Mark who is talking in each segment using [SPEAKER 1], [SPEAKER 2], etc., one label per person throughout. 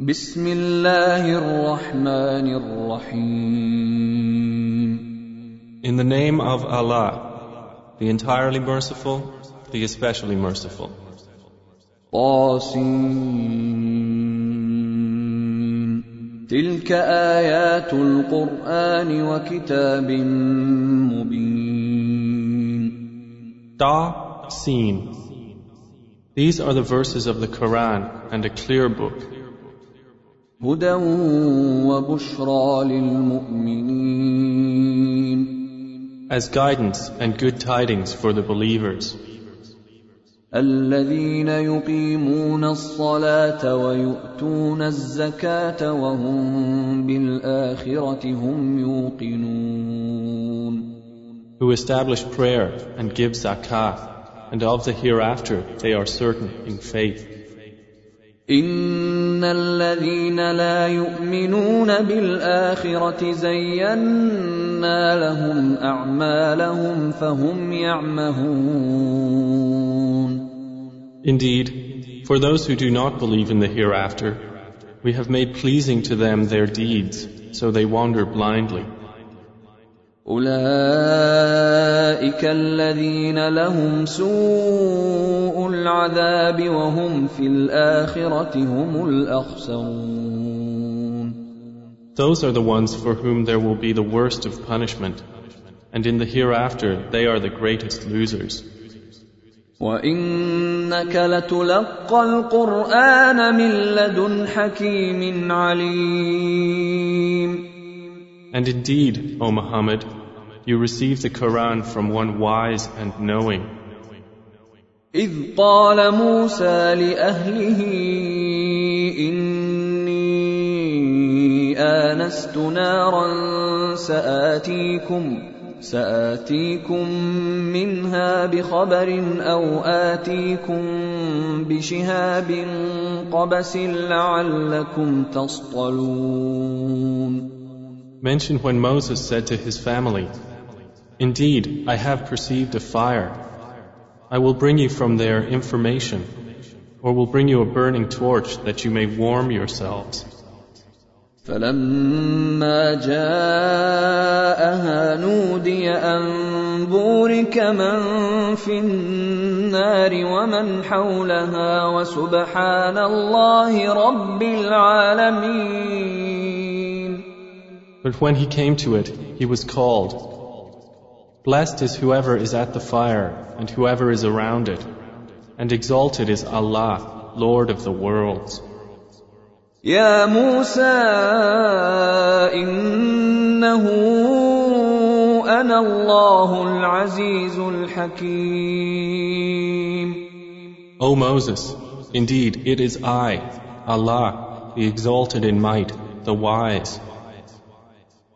[SPEAKER 1] بسم الله الرحمن الرحيم In the name of Allah, the entirely merciful, the especially merciful. طاسم تلك آيات
[SPEAKER 2] القرآن وكتاب مبين Ta These
[SPEAKER 1] are the verses of the Quran and a clear book.
[SPEAKER 2] As
[SPEAKER 1] guidance and good tidings for the believers.
[SPEAKER 2] الذين يقيمون الصلاة ويؤتون الزكاة وهم بالآخرة هم يوقنون
[SPEAKER 1] Who establish prayer and give zakah and of the hereafter they are certain in faith.
[SPEAKER 2] الذين لا يؤمنون زينا لهم اعمالهم فهم يعمهون
[SPEAKER 1] Indeed, for those who do not believe in the hereafter, we have made pleasing to them their deeds, so they wander blindly. أولئك أولئك الذين لهم سوء العذاب وهم في الآخرة هم الأخسرون Those are the ones for whom there will be the worst of punishment and in the hereafter they are the greatest losers. وإنك
[SPEAKER 2] لتلقى القرآن من لدن حكيم
[SPEAKER 1] عليم And indeed, O Muhammad, you received the Quran from one wise and knowing. إذ قال
[SPEAKER 2] موسى لأهله إني آنست نارا سآتيكم سآتيكم منها بخبر أو آتيكم بشهاب قبس لعلكم تصطلون Mention when
[SPEAKER 1] Moses said to his family, Indeed, I have perceived a fire. I will bring you from there information, or will bring you a burning torch that you may warm yourselves. فلما جاءها نودي أن بورك من في النار ومن حولها وسبحان الله رب العالمين But when he came to it, he was called, Blessed is whoever is at the fire and whoever is around it, and exalted is Allah, Lord of the worlds.
[SPEAKER 2] يا موسى إنه al الله al-Hakim.
[SPEAKER 1] O Moses, indeed it is I, Allah, the exalted in might, the wise.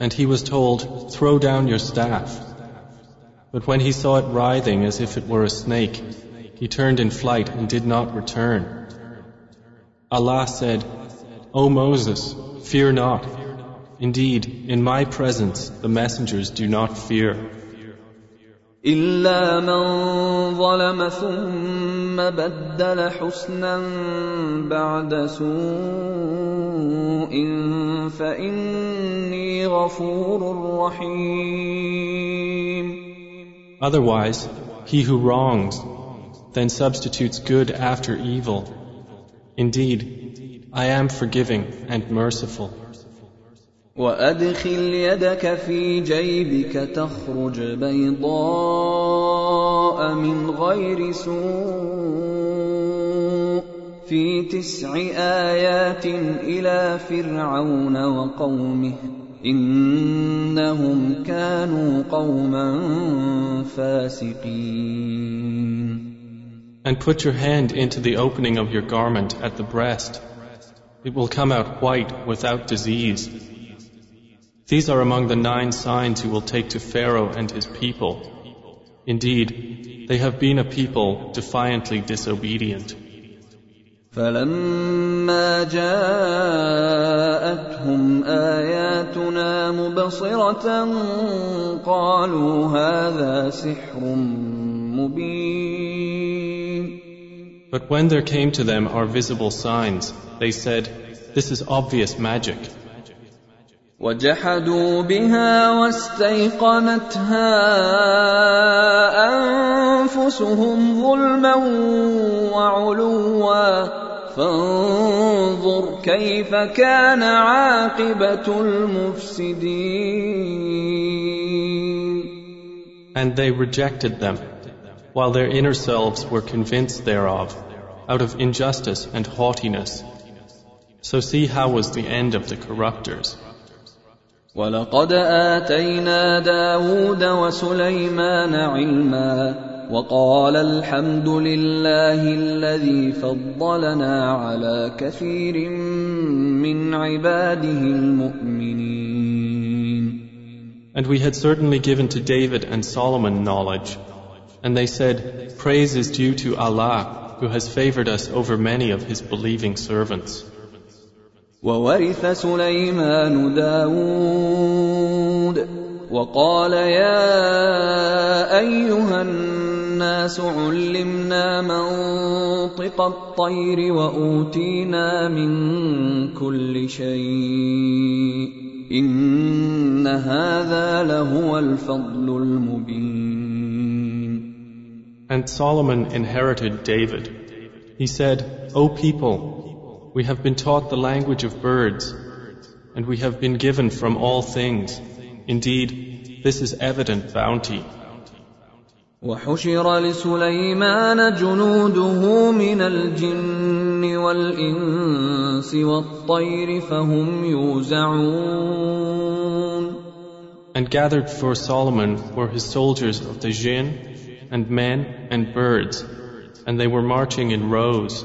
[SPEAKER 1] And he was told, Throw down your staff. But when he saw it writhing as if it were a snake, he turned in flight and did not return. Allah said, O Moses, fear not. Indeed, in my presence the messengers do not fear.
[SPEAKER 2] إلا من ظلم ثم بدل حسنا بعد سوء فإني غفور رحيم
[SPEAKER 1] Otherwise, he who wrongs then substitutes good after evil. Indeed, I am forgiving and merciful.
[SPEAKER 2] وأدخل يدك في جيبك تخرج بيضاء من غير سوء في تسع آيات إلى فرعون وقومه إنهم كانوا قوما فاسقين
[SPEAKER 1] And put your hand into the opening of your garment at the breast. It will come out white without disease. These are among the nine signs you will take to Pharaoh and his people. Indeed, they have been a people defiantly disobedient. فلما جاءتهم آياتنا مبصرة قالوا هذا سحر مبين But when there came to them our visible signs, they said, This is obvious magic.
[SPEAKER 2] وجحدوا بها واستيقنتها انفسهم ظلما وعلوا فانظر كيف كان عاقبه المفسدين
[SPEAKER 1] And they rejected them while their inner selves were convinced thereof out of injustice and haughtiness So see how was the end of the corruptors
[SPEAKER 2] ولقد آتينا داود وسليمان علما وقال الحمد لله الذي فضلنا على كثير من عباده المؤمنين
[SPEAKER 1] And we had certainly given to David and Solomon knowledge. And they said, Praise is due to Allah who has favored us over many of his believing servants.
[SPEAKER 2] وورث سليمان داود وقال يا أيها الناس علمنا منطق الطير وأوتينا من كل شيء إن هذا لهو الفضل المبين
[SPEAKER 1] And Solomon inherited David. He said, O people, We have been taught the language of birds, and we have been given from all things. Indeed, this is evident bounty.
[SPEAKER 2] وحشر لسليمان جنوده من الجن والإنس والطير
[SPEAKER 1] فهم يوزعون And gathered for Solomon were his soldiers of the jinn and men and birds, and they were marching in rows.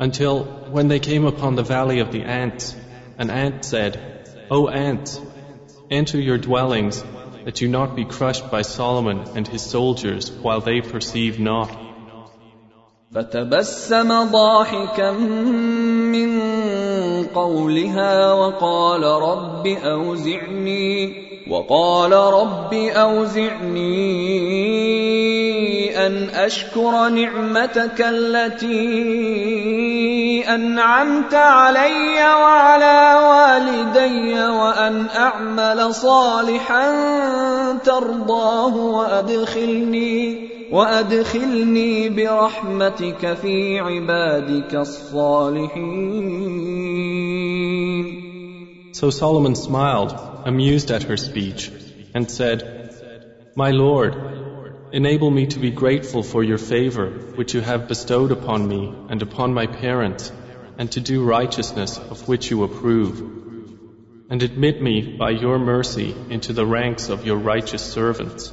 [SPEAKER 1] Until when they came upon the valley of the ants, an ant said, O ant, enter your dwellings, that you not be crushed by Solomon and his soldiers while they perceive not. فتبسم ضاحكا من قولها وقال
[SPEAKER 2] رب أوزعني وقال رب أوزعني أن أشكر نعمتك التي أنعمت علي وعلى والدي وأن أعمل صالحا ترضاه وأدخلني وأدخلني برحمتك في عبادك الصالحين.
[SPEAKER 1] So Solomon smiled, amused at her speech, and said, My Lord, Enable me to be grateful for your favor which you have bestowed upon me and upon my parents and to do righteousness of which you approve. And admit me by your mercy into the ranks of your righteous servants.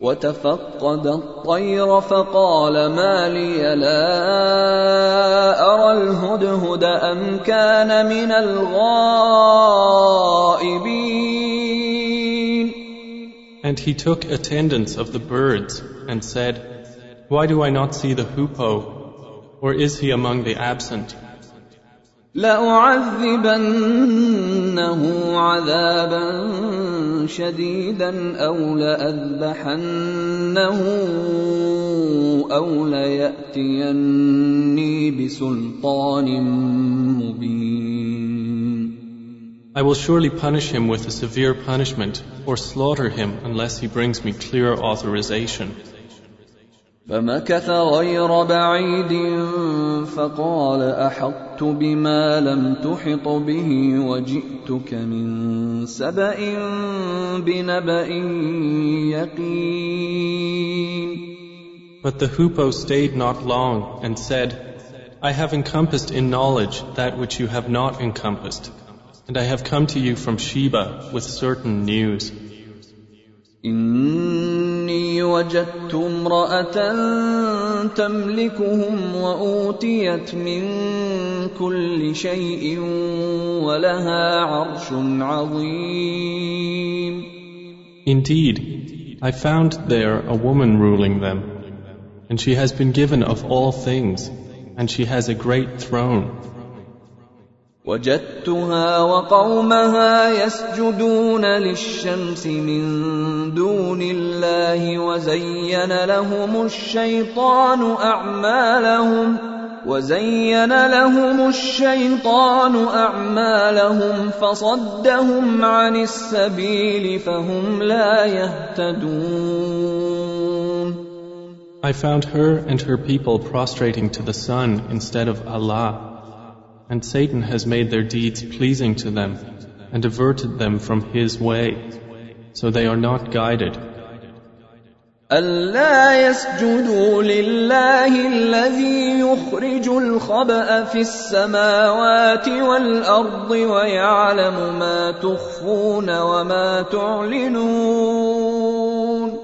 [SPEAKER 2] وتفقد الطير فقال ما لي لا أرى الهدهد أم كان من الغائبين
[SPEAKER 1] and he took attendance of the birds and said, Why do I not see the hoopoe? Or is he among the absent?
[SPEAKER 2] لأعذبنه عذابا شديدا أو لأذبحنه أو ليأتيني بسلطان مبين
[SPEAKER 1] I will surely punish him with a severe punishment or slaughter him unless he brings me clear authorization. فمكث غير
[SPEAKER 2] بعيد فقال احطت بما لم تحط به وجئتك من سبا بنبا يقين But
[SPEAKER 1] the hoopoe stayed not long and said, I have encompassed in knowledge that which you have not encompassed. And I have come to you from Sheba with certain news.
[SPEAKER 2] إني وجدت امرأة تملكهم وأوتيت من كل شيء ولها عرش عظيم. Indeed,
[SPEAKER 1] I found there a woman ruling them, and she has been given of all things, and she has a great throne.
[SPEAKER 2] وجدتها وقومها يسجدون للشمس من دون الله وزين لهم الشيطان اعمالهم وزين لهم الشيطان اعمالهم فصدهم عن السبيل فهم لا يهتدون
[SPEAKER 1] I found her and her people prostrating to the sun instead of Allah And Satan has made their deeds pleasing to them and averted them from his way, so they are not guided. ألا يسجدوا لله الذي يخرج الخبأ في السماوات والأرض ويعلم ما تخفون وما تعلنون.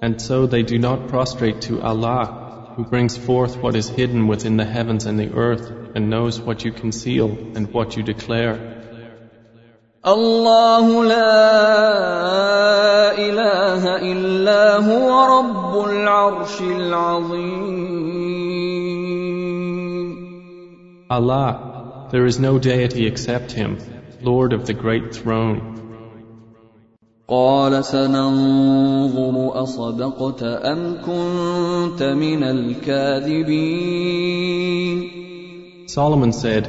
[SPEAKER 1] And so they do not prostrate to Allah, who brings forth what is hidden within the heavens and the earth, and knows what you conceal and what you declare.
[SPEAKER 2] الله لا إله إلا هو رب العرش العظيم
[SPEAKER 1] Allah, there is no deity except Him, Lord of the great throne. قال سننظر أصدقت أم كنت من الكاذبين Solomon said,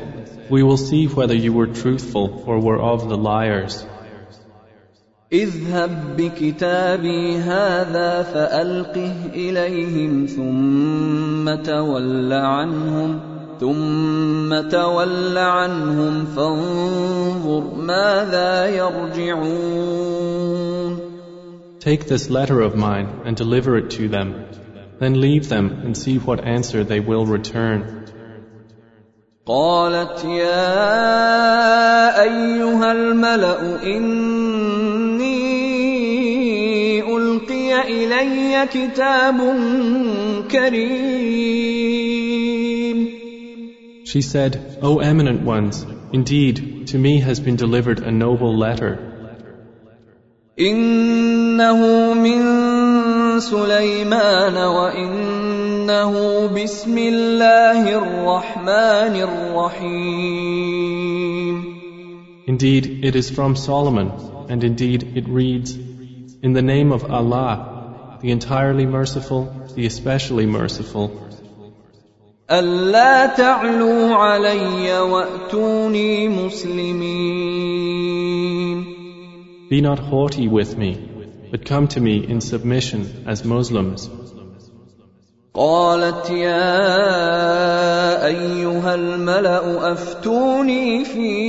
[SPEAKER 1] We will see whether you were truthful or were of the liars.
[SPEAKER 2] اذهب بكتابي هذا فألقه إليهم ثم تول عنهم ثم تول عنهم فانظر ماذا يرجعون Take
[SPEAKER 1] this letter of mine and deliver it to them. Then leave them and see what answer they will return.
[SPEAKER 2] قالت يا ايها الملا اني القي الي كتاب كريم
[SPEAKER 1] She said, O eminent ones, indeed, to me has been delivered a noble letter.
[SPEAKER 2] إنه من سليمان وإن إنه بسم الله الرحمن
[SPEAKER 1] الرحيم Indeed, it is from Solomon, and indeed it reads, In the name of Allah, the entirely merciful, the especially merciful. Be not haughty with me, but come to me in submission as Muslims.
[SPEAKER 2] قالت يا ايها الملا افتوني في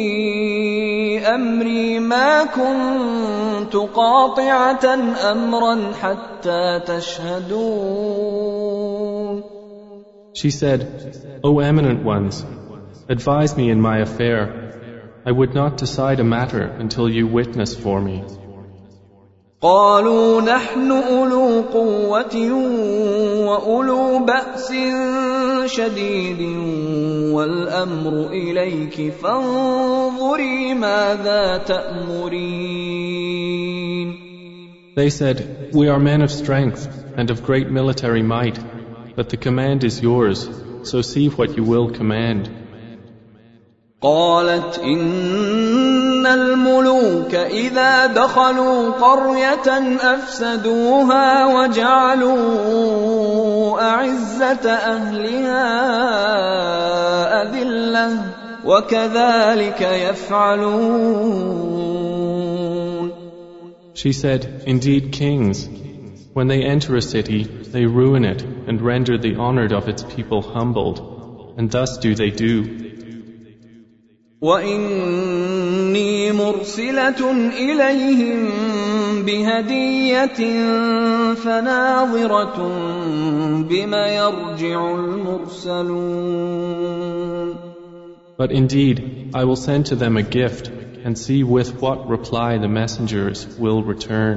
[SPEAKER 2] امري ما كنت قاطعه امرا حتى تشهدون
[SPEAKER 1] She said, O eminent ones, advise me in my affair. I would not decide a matter until you witness for me.
[SPEAKER 2] قالوا نحن اولو قوه واولو باس شديد والامر اليك فانظري ماذا تامرين
[SPEAKER 1] They said, We are men of strength and of great military might, but the command is yours, so see what you will command. قالت
[SPEAKER 2] إن الملوك اذا دخلوا افسدوها وجعلوا اهلها وكذلك يفعلون
[SPEAKER 1] She said, Indeed, kings, when they enter a city, they ruin it and render the honored of its people humbled, and thus do they do.
[SPEAKER 2] إليهم يرجع المرسلون
[SPEAKER 1] But indeed, I will send to them a gift and see with what reply the messengers will return.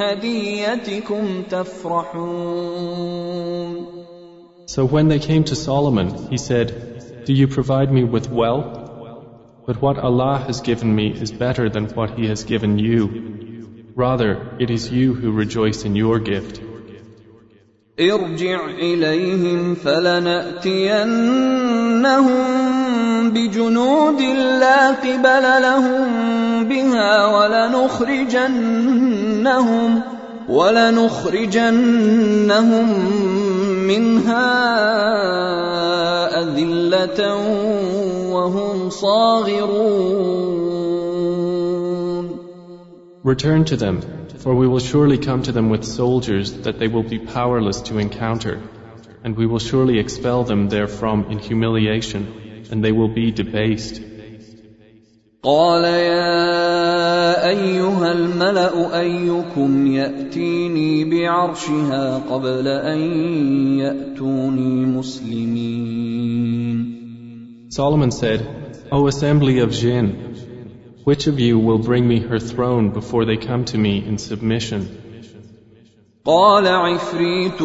[SPEAKER 2] بِهَدِيَّتِكُمْ تَفْرَحُونَ
[SPEAKER 1] So when they came to Solomon, he said, Do you provide me with wealth? But what Allah has given me is better than what He has given you. Rather, it is you who rejoice in your gift.
[SPEAKER 2] ارجع اليهم فلناتينهم بجنود لا قبل لهم بها ولنخرجنهم ولنخرجنهم منها اذله وهم صاغرون Return to them
[SPEAKER 1] For we will surely come to them with soldiers that they will be powerless to encounter, and we will surely expel them therefrom in humiliation, and they will be debased. قال يا أيها الملأ أيكم يأتيني بعرشها قبل أن يأتوني مسلمين Solomon said, O assembly of jinn, which of you will bring me her throne before they come to me in submission?
[SPEAKER 2] قال عفريت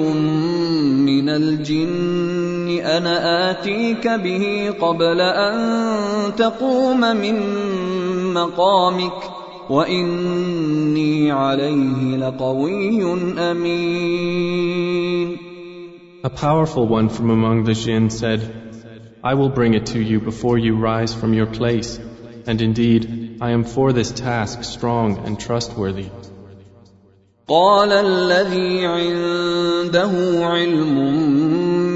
[SPEAKER 2] من الجن انا اتيك به قبل ان تقوم من مقامك واني عليه لقوي امين A powerful
[SPEAKER 1] one from among the jinn said, I will bring it to you before you rise from your place, and indeed, I am for this task strong and trustworthy.
[SPEAKER 2] قال الذي عنده علم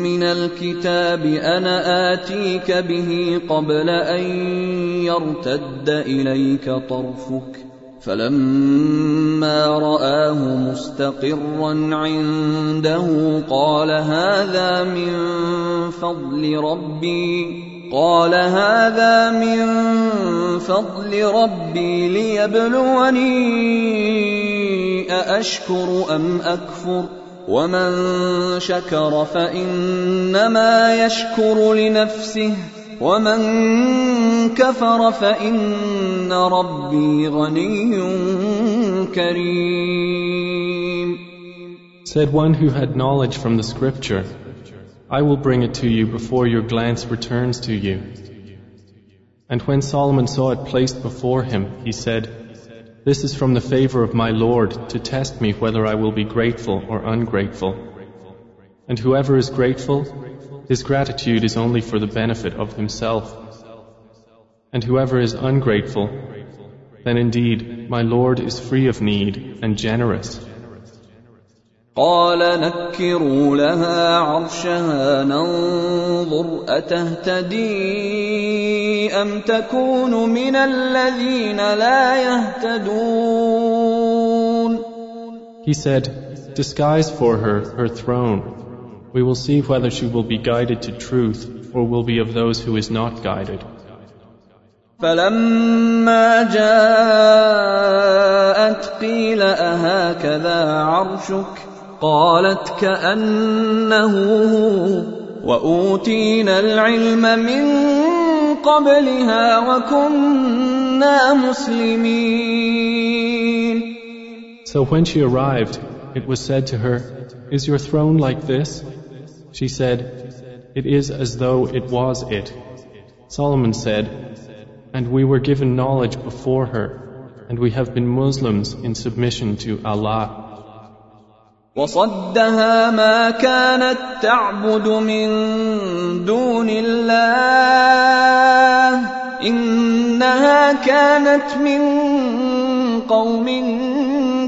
[SPEAKER 2] من الكتاب انا اتيك به قبل ان يرتد اليك طرفك فلما راه مستقرا عنده قال هذا من فضل ربي قال هذا من فضل ربي ليبلوني أأشكر أم أكفر ومن شكر فإنما يشكر لنفسه ومن كفر فإن ربي غني كريم
[SPEAKER 1] Said one who had knowledge from the scripture I will bring it to you before your glance returns to you. And when Solomon saw it placed before him, he said, This is from the favor of my Lord to test me whether I will be grateful or ungrateful. And whoever is grateful, his gratitude is only for the benefit of himself. And whoever is ungrateful, then indeed my Lord is free of need and generous.
[SPEAKER 2] قال نكروا لها عرشها ننظر اتهتدي ام تكون من الذين لا يهتدون
[SPEAKER 1] He said, Disguise for her her throne. We will see whether she will be guided to truth or will be of those who is not guided.
[SPEAKER 2] فلما جاءت قيل أهكذا عرشك قالت كانه هو واوتينا العلم من قبلها وكنا مسلمين
[SPEAKER 1] So when she arrived, it was said to her, Is your throne like this? She said, It is as though it was it. Solomon said, And we were given knowledge before her, and we have been Muslims in submission to Allah
[SPEAKER 2] وصدها ما كانت تعبد من دون الله انها كانت من قوم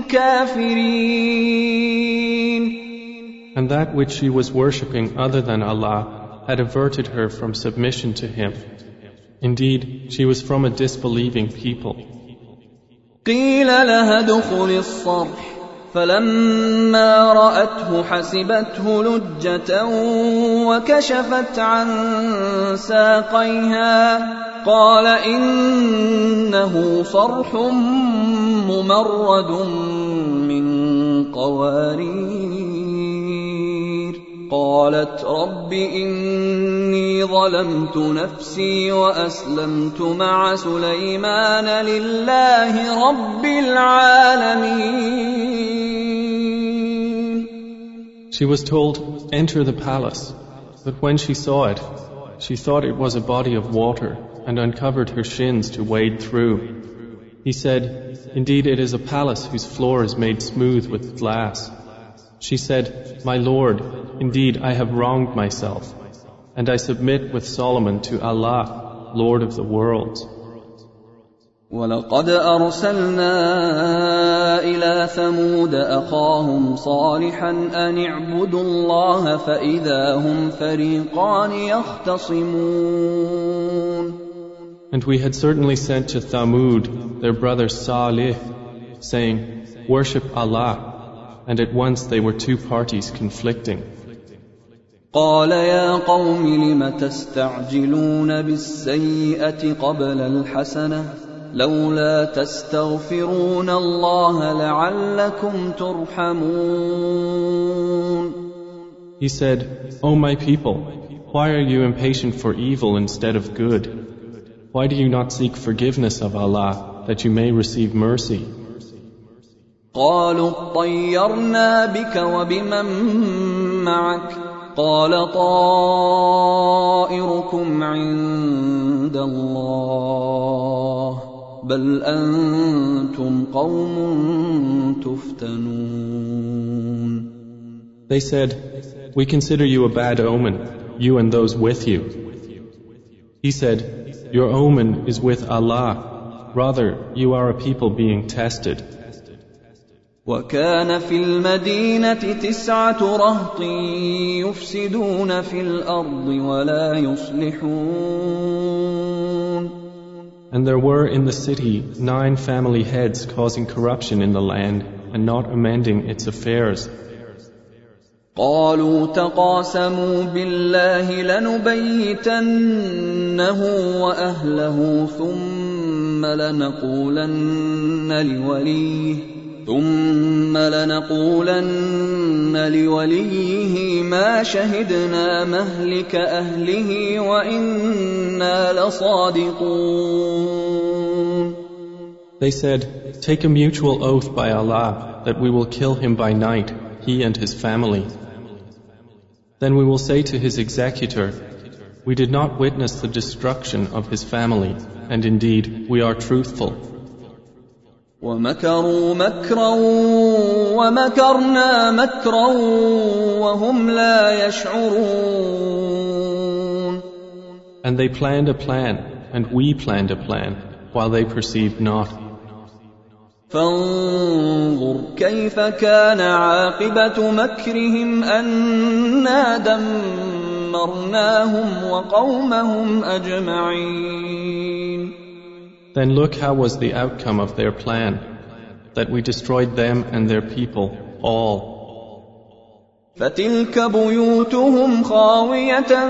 [SPEAKER 2] كافرين
[SPEAKER 1] And that which she was worshipping other than Allah had averted her from submission to him. Indeed, she was from a disbelieving people.
[SPEAKER 2] قيل لها دخل الصرح فلما راته حسبته لجه وكشفت عن ساقيها قال انه صرح ممرد من قوارير قالت رب إني ظلمت نفسي وأسلمت مع سليمان لله رب العالمين
[SPEAKER 1] She was told, enter the palace. But when she saw it, she thought it was a body of water and uncovered her shins to wade through. He said, Indeed, it is a palace whose floor is made smooth with glass. She said, My Lord, indeed I have wronged myself, and I submit with Solomon to Allah, Lord of the worlds. ولقد أرسلنا
[SPEAKER 2] إلى ثمود أخاهم صالحا أن اعبدوا الله فإذا هم
[SPEAKER 1] فريقان يختصمون And we had certainly sent to Thamud their brother Salih, saying, Worship Allah and at once they were two parties conflicting. قال يا قوم لم
[SPEAKER 2] تستعجلون بالسيئة قبل الحسنة لولا تستغفرون الله لعلكم ترحمون He said,
[SPEAKER 1] O my people, why are you impatient for evil instead of good? Why do you not seek forgiveness of Allah that you may receive mercy?
[SPEAKER 2] قالوا اطيرنا بك وبمن معك قال طائركم عند الله بل انتم قوم تفتنون
[SPEAKER 1] They said, We consider you a bad omen, you and those with you. He said, Your omen is with Allah. Rather, you are a people being tested.
[SPEAKER 2] وكان في المدينة تسعة رهط يفسدون في الأرض ولا يصلحون
[SPEAKER 1] And there were in the city nine family heads causing corruption in the land and not amending its affairs.
[SPEAKER 2] قالوا تقاسموا بالله لنبيتنه وأهله ثم لنقولن لوليه ثم لنقولن لوليه ما شهدنا مهلك اهله وانا لصادقون
[SPEAKER 1] They said, Take a mutual oath by Allah that we will kill him by night, he and his family. Then we will say to his executor, We did not witness the destruction of his family, and indeed, we are truthful.
[SPEAKER 2] ومكروا مكرا ومكرنا مكرا وهم لا يشعرون
[SPEAKER 1] And they planned a plan and we planned a plan while they perceived not
[SPEAKER 2] فانظر كيف كان عاقبة مكرهم أنا دمرناهم وقومهم أجمعين
[SPEAKER 1] Then look how was the outcome of their plan, that we destroyed them and their people, all. فتلك بيوتهم خاوية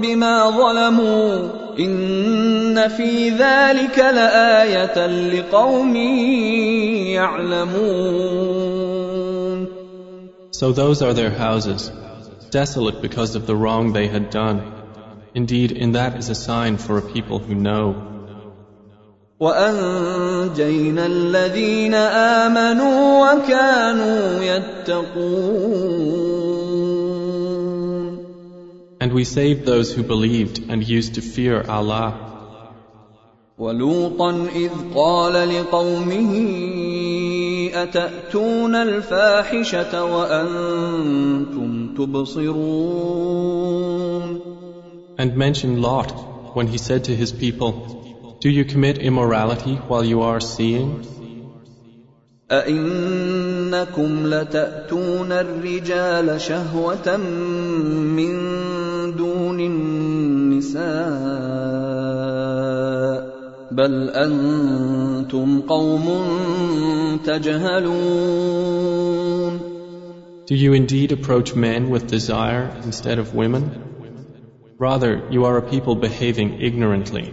[SPEAKER 1] بما ظلموا إن في ذلك لآية لقوم يعلمون So those are their houses, desolate because of the wrong they had done. Indeed, in that is a sign for a people who know.
[SPEAKER 2] وانجينا الذين امنوا وكانوا يتقون
[SPEAKER 1] And we saved those who believed and used to fear Allah.
[SPEAKER 2] ولوطا إذ قال لقومه أتأتون الفاحشة وأنتم تبصرون
[SPEAKER 1] And mention Lot when he said to his people, do you commit immorality while you are seeing? لتأتون
[SPEAKER 2] الرجال شهوة من دون النساء بل أنتم قوم تجهلون Do
[SPEAKER 1] you indeed approach men with desire instead of women? Rather, you are a people behaving ignorantly.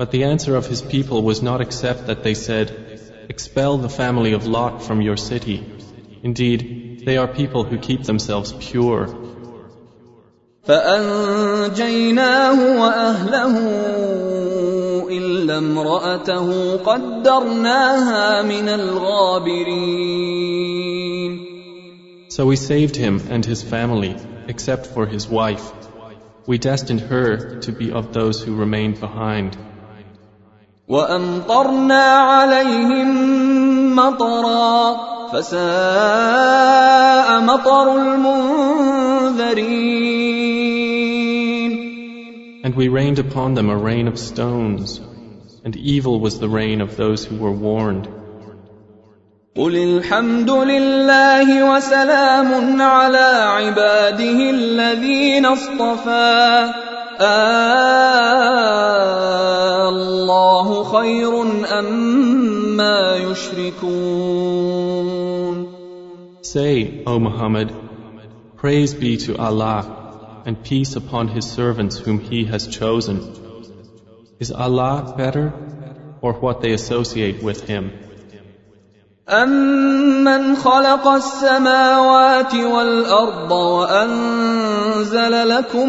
[SPEAKER 1] But the answer of his people was not except that they said, Expel the family of Lot from your city. Indeed, they are people who keep themselves pure. So we saved him and his family, except for his wife. We destined her to be of those who remained behind.
[SPEAKER 2] وامطرنا عليهم مطرا فساء مطر المنذرين
[SPEAKER 1] And we rained upon them a rain of stones, and evil was the rain of those who were warned.
[SPEAKER 2] قل الحمد لله وسلام على عباده الذين اصطفى آه خير
[SPEAKER 1] يشركون Say, O Muhammad, praise be to Allah and peace upon His servants whom He has chosen. Is Allah better or what they associate with Him? أَمَّنْ خَلَقَ السَّمَاوَاتِ
[SPEAKER 2] وَالْأَرْضَ وَأَنزَلَ لَكُم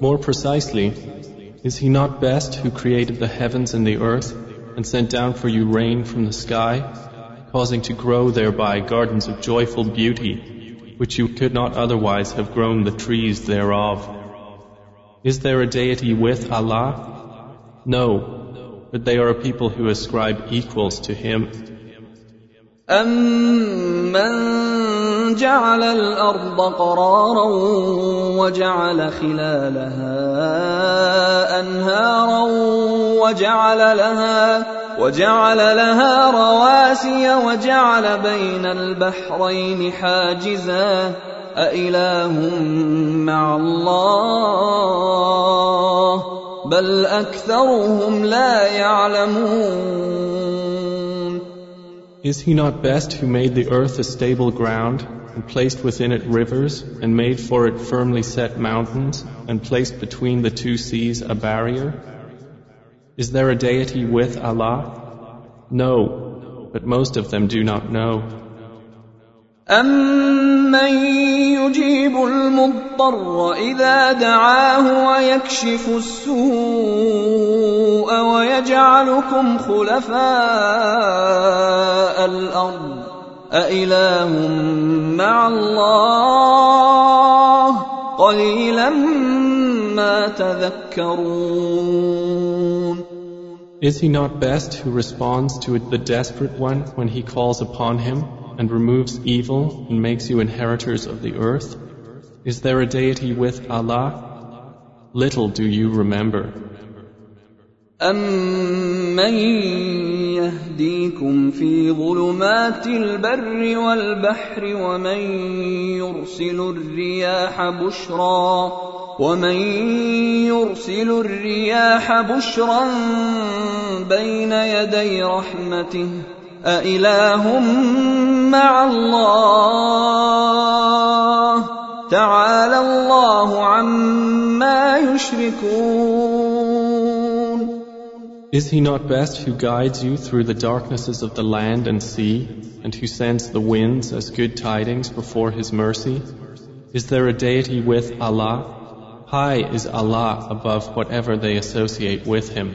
[SPEAKER 1] More precisely, is He not best who created the heavens and the earth and sent down for you rain from the sky, causing to grow thereby gardens of joyful beauty, which you could not otherwise have grown the trees thereof? Is there a deity with Allah? No, but they are a people who ascribe equals to Him.
[SPEAKER 2] أَمَّنْ جعل الارض قرارا وجعل خلالها انهارا وجعل لها وجعل لها رواسي وجعل بين البحرين حاجزا أإله مع الله بل أكثرهم لا يعلمون
[SPEAKER 1] Is he not best who made the earth a stable ground, and placed within it rivers, and made for it firmly set mountains, and placed between the two seas a barrier? Is there a deity with Allah? No, but most of them do not know.
[SPEAKER 2] مَّن يُجِيبُ الْمُضْطَرَّ إِذَا دَعَاهُ وَيَكْشِفُ السُّوءَ وَيَجْعَلُكُمْ خُلَفَاءَ الْأَرْضِ أَإِلَٰهٌ مَّعَ اللَّهِ قَلِيلًا مَّا تَذَكَّرُونَ
[SPEAKER 1] Is he not best who responds to the desperate one when he calls upon him? and removes evil and makes you inheritors of the earth? Is there a deity with Allah? Little do you remember.
[SPEAKER 2] أَمَّن يَهْدِيكُمْ فِي ظُلُمَاتِ الْبَرِّ وَالْبَحْرِ وَمَن يُرْسِلُ الرِّيَاحَ بُشْرًا وَمَن يُرْسِلُ الرِّيَاحَ بُشْرًا بَيْنَ يَدَيْ رَحْمَتِهِ أَإِلَٰهٌ مع الله تعالى
[SPEAKER 1] الله عما يشركون Is he not best who guides you through the darknesses of the land and sea, and who sends the winds as good tidings before his mercy? Is there a deity with Allah? High is Allah above whatever they associate with him.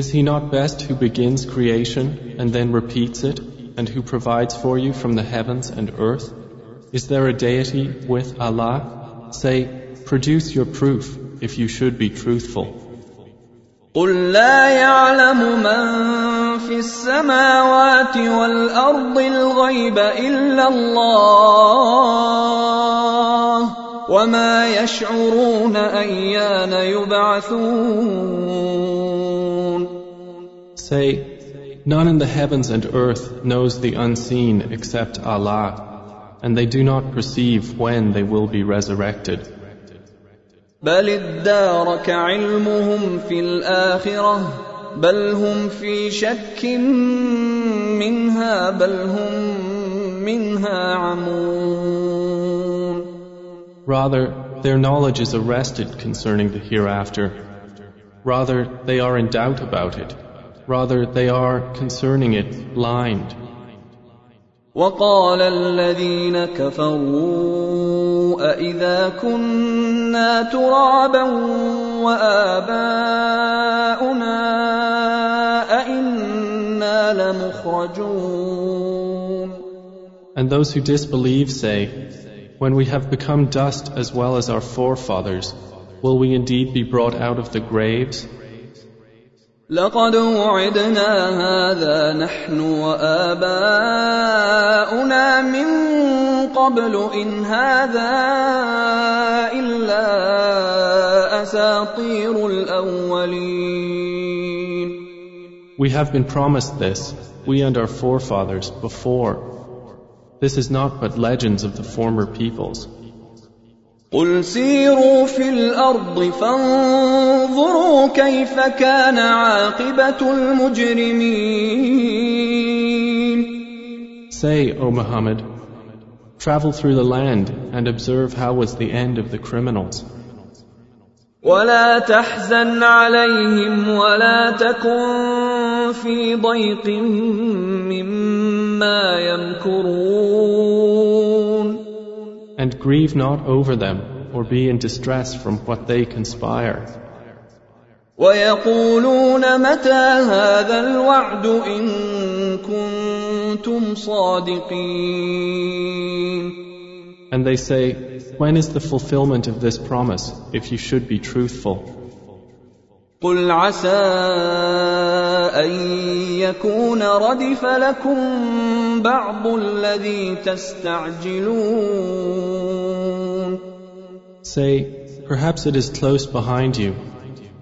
[SPEAKER 1] Is he not best who begins creation and then repeats it, and who provides for you from the heavens and earth? Is there a deity with Allah? Say, produce your proof if you should be truthful.
[SPEAKER 2] قل لا يعلم من في السماوات والأرض الغيب إلا الله وما يشعرون أيان يبعثون
[SPEAKER 1] Say, none in the heavens and earth knows the unseen except Allah, and they do not perceive when they will be resurrected.
[SPEAKER 2] Rather,
[SPEAKER 1] their knowledge is arrested concerning the hereafter. Rather, they are in doubt about it. Rather, they are concerning it blind. وقال الذين كفروا أإذا كنا ترابا وآباؤنا لمخرجون And those who disbelieve say, When we have become dust as well as our forefathers, will we indeed be brought out of the graves?
[SPEAKER 2] لقد وعدنا هذا نحن واباؤنا من قبل ان هذا الا اساطير الاولين
[SPEAKER 1] We have been promised this, we and our forefathers, before. This is not but legends of the former peoples.
[SPEAKER 2] قل سيروا في الارض فانظروا كيف كان عاقبه المجرمين
[SPEAKER 1] Say, O Muhammad, travel through the land and observe how was the end of the criminals.
[SPEAKER 2] ولا تحزن عليهم ولا تكن في ضيق مما يمكرون
[SPEAKER 1] and grieve not over them or be in distress from what they conspire. ويقولون متى هذا الوعد إن كنتم صادقين And they say, when is the fulfillment of this promise, if you should be truthful? قل
[SPEAKER 2] عسى أن يكون ردف لكم بعض الذي تستعجلون
[SPEAKER 1] Say, perhaps it is close behind you,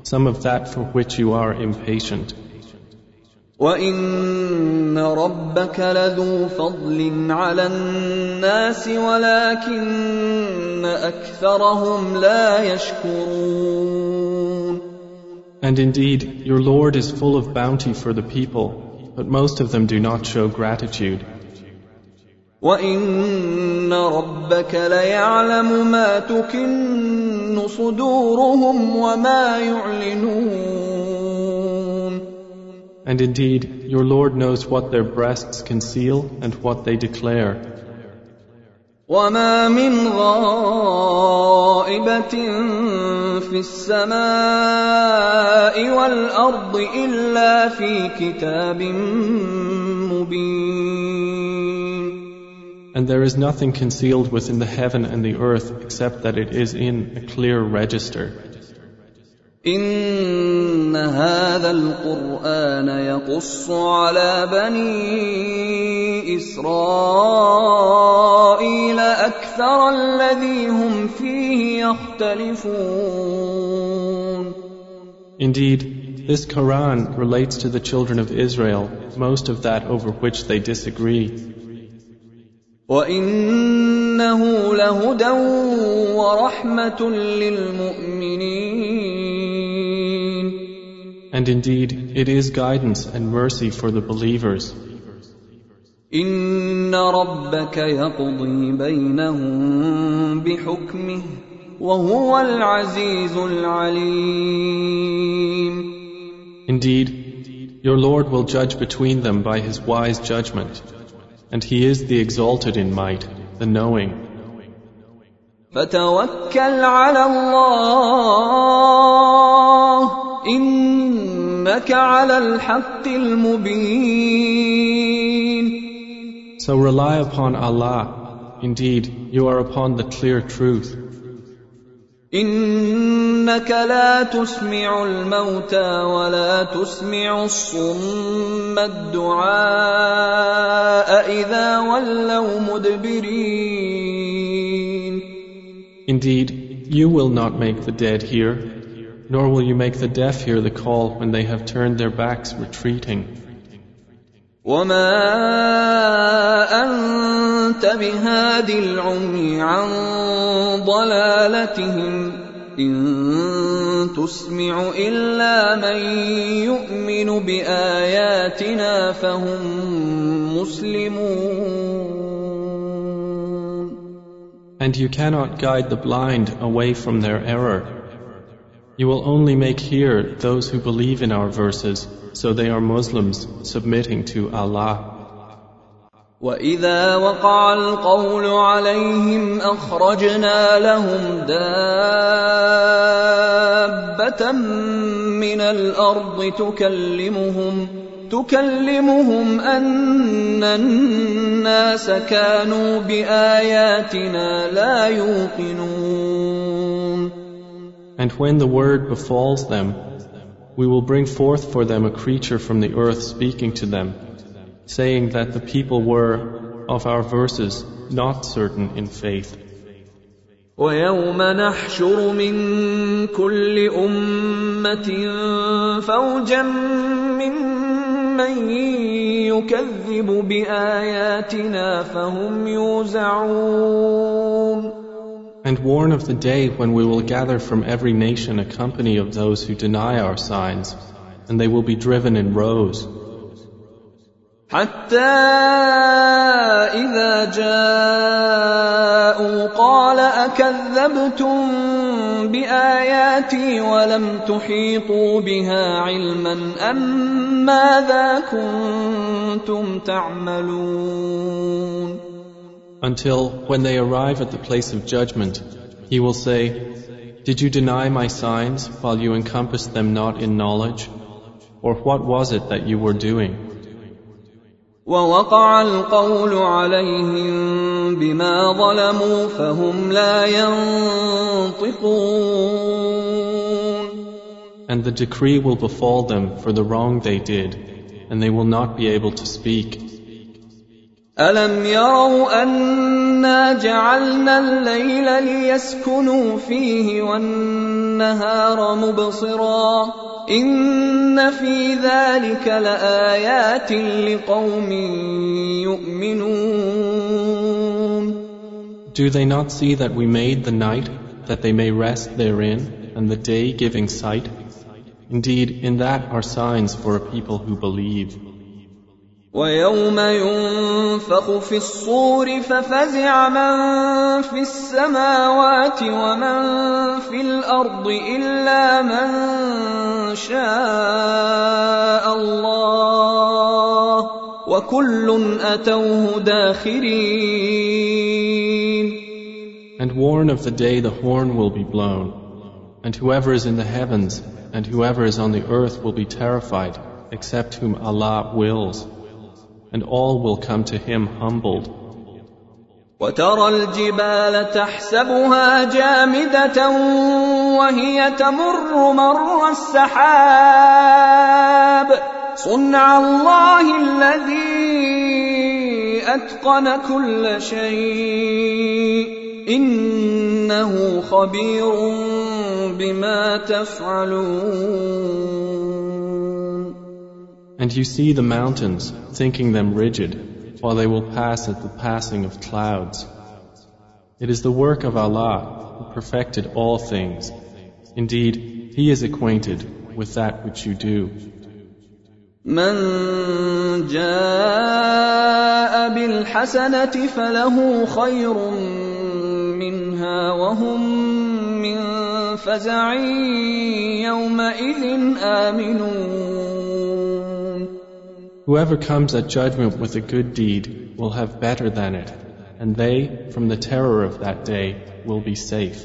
[SPEAKER 1] some of that for which you are impatient.
[SPEAKER 2] وان ربك لذو فضل على الناس ولكن اكثرهم لا يشكرون
[SPEAKER 1] And indeed, your Lord is full of bounty for the people, but most of them do not show gratitude. And indeed, your Lord knows what their breasts conceal and what they declare.
[SPEAKER 2] وما من غائبة في السماء والأرض إلا في كتاب مبين.
[SPEAKER 1] And there is nothing concealed within the heaven and the earth except that it is in a clear register.
[SPEAKER 2] إن هذا القرآن يقص على بني إسرائيل أكثر الذي هم فيه يختلفون.
[SPEAKER 1] Indeed, this Quran relates to the children of Israel most of that over which they disagree.
[SPEAKER 2] وإنه لهدى ورحمة للمؤمنين
[SPEAKER 1] And indeed, it is guidance and mercy for the believers.
[SPEAKER 2] Indeed,
[SPEAKER 1] your Lord will judge between them by his wise judgment, and he is the exalted in might, the knowing.
[SPEAKER 2] فتوكل على الله إنك على الحق المبين
[SPEAKER 1] So rely upon Allah. Indeed, you are upon the clear truth.
[SPEAKER 2] إنك لا تسمع الموتى ولا تسمع الصم الدعاء إذا ولوا مدبرين.
[SPEAKER 1] Indeed, you will not make the dead hear nor will you make the deaf hear the call when they have turned their backs retreating.
[SPEAKER 2] And
[SPEAKER 1] you cannot guide the blind away from their error You will only make here those who believe in our verses, so they are Muslims submitting to Allah.
[SPEAKER 2] وإذا وقع القول عليهم أخرجنا لهم دابة من الأرض تكلمهم تكلمهم أن الناس كانوا بآياتنا لا يوقنون
[SPEAKER 1] And when the word befalls them, we will bring forth for them a creature from the earth speaking to them, saying that the people were, of our verses, not certain in faith. ويوم نحشر من كل أمة فوجا يكذب بآياتنا فهم يوزعون and warn of the day when we will gather from every nation a company of those who deny our signs, and they will be driven in rows.
[SPEAKER 2] حتى إذا جاءوا قال أكذبتم بآياتي ولم تحيطوا بها علما أم ماذا كنتم تعملون
[SPEAKER 1] until when they arrive at the place of judgment, he will say, Did you deny my signs while you encompassed them not in knowledge? Or what was it that you were doing? And the decree will befall them for the wrong they did, and they will not be able to speak.
[SPEAKER 2] ألم يروا أنا جعلنا الليل ليسكنوا فيه والنهار مبصرا إن في ذلك لآيات لقوم يؤمنون
[SPEAKER 1] Do they not see that we made the night that they may rest therein and the day giving sight? Indeed, in that are signs for a people who believe.
[SPEAKER 2] ويوم ينفخ في الصور ففزع من في السماوات ومن في الارض الا من شاء الله وكل اتوه داخرين
[SPEAKER 1] And warn of the day the horn will be blown and whoever is in the heavens and whoever is on the earth will be terrified except whom Allah wills and all will come to him humbled.
[SPEAKER 2] وترى الجبال تحسبها جامدة وهي تمر مر السحاب صنع الله الذي أتقن كل شيء إنه خبير بما تفعلون
[SPEAKER 1] And you see the mountains, thinking them rigid, while they will pass at the passing of clouds. It is the work of Allah who perfected all things. Indeed, He is acquainted with that which you do.
[SPEAKER 2] من جاء بالحسنة فله خير منها وهم من فزع يومئذ آمنون
[SPEAKER 1] Whoever comes at judgment with a good deed will have better than it, and they, from the terror of that day, will be safe.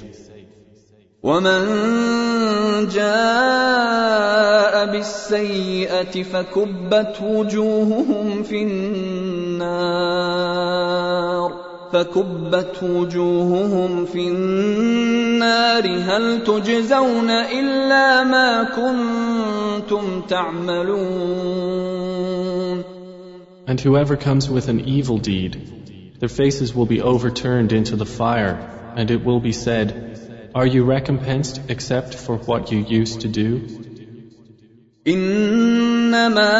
[SPEAKER 2] ومن جاء بالسيئة فكبت وجوههم في النار فكبت وجوههم في النار هل تجزون إلا ما كنتم تعملون
[SPEAKER 1] and whoever comes with an evil deed, their faces will be overturned into the fire, and it will be said, Are you recompensed except for what you used to do?
[SPEAKER 2] إنما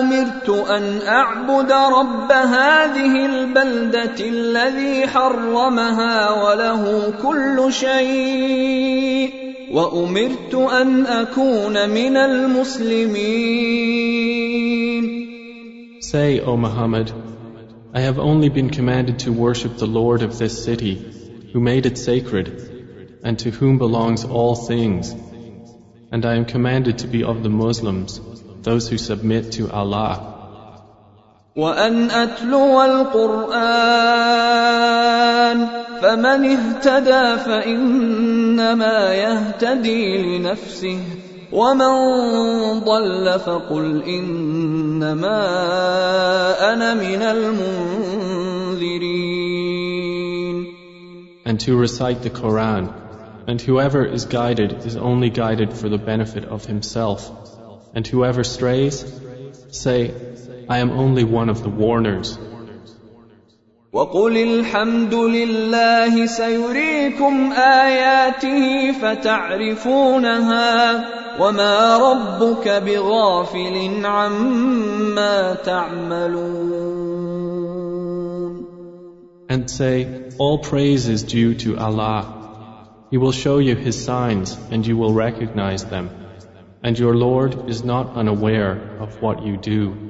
[SPEAKER 2] أمرت أن أعبد رب هذه البلدة الذي حرمها وله كل شيء وأمرت أن أكون من المسلمين
[SPEAKER 1] Say, O Muhammad, I have only been commanded to worship the Lord of this city, who made it sacred, and to whom belongs all things. And I am commanded to be of the Muslims, those who submit to Allah. وأن أتلو القرآن
[SPEAKER 2] فمن اهتدى فإنما يهتدي لنفسه ومن ضل فقل انما انا من المنذرين
[SPEAKER 1] And to recite the Quran and whoever is guided is only guided for the benefit of himself and whoever strays say I am only one of the warners
[SPEAKER 2] وقل الحمد لله سيريكم اياته فتعرفونها وما ربك بغافل عما تعملون
[SPEAKER 1] And say, all praise is due to Allah. He will show you His signs and you will recognize them. And your Lord is not unaware of what you do.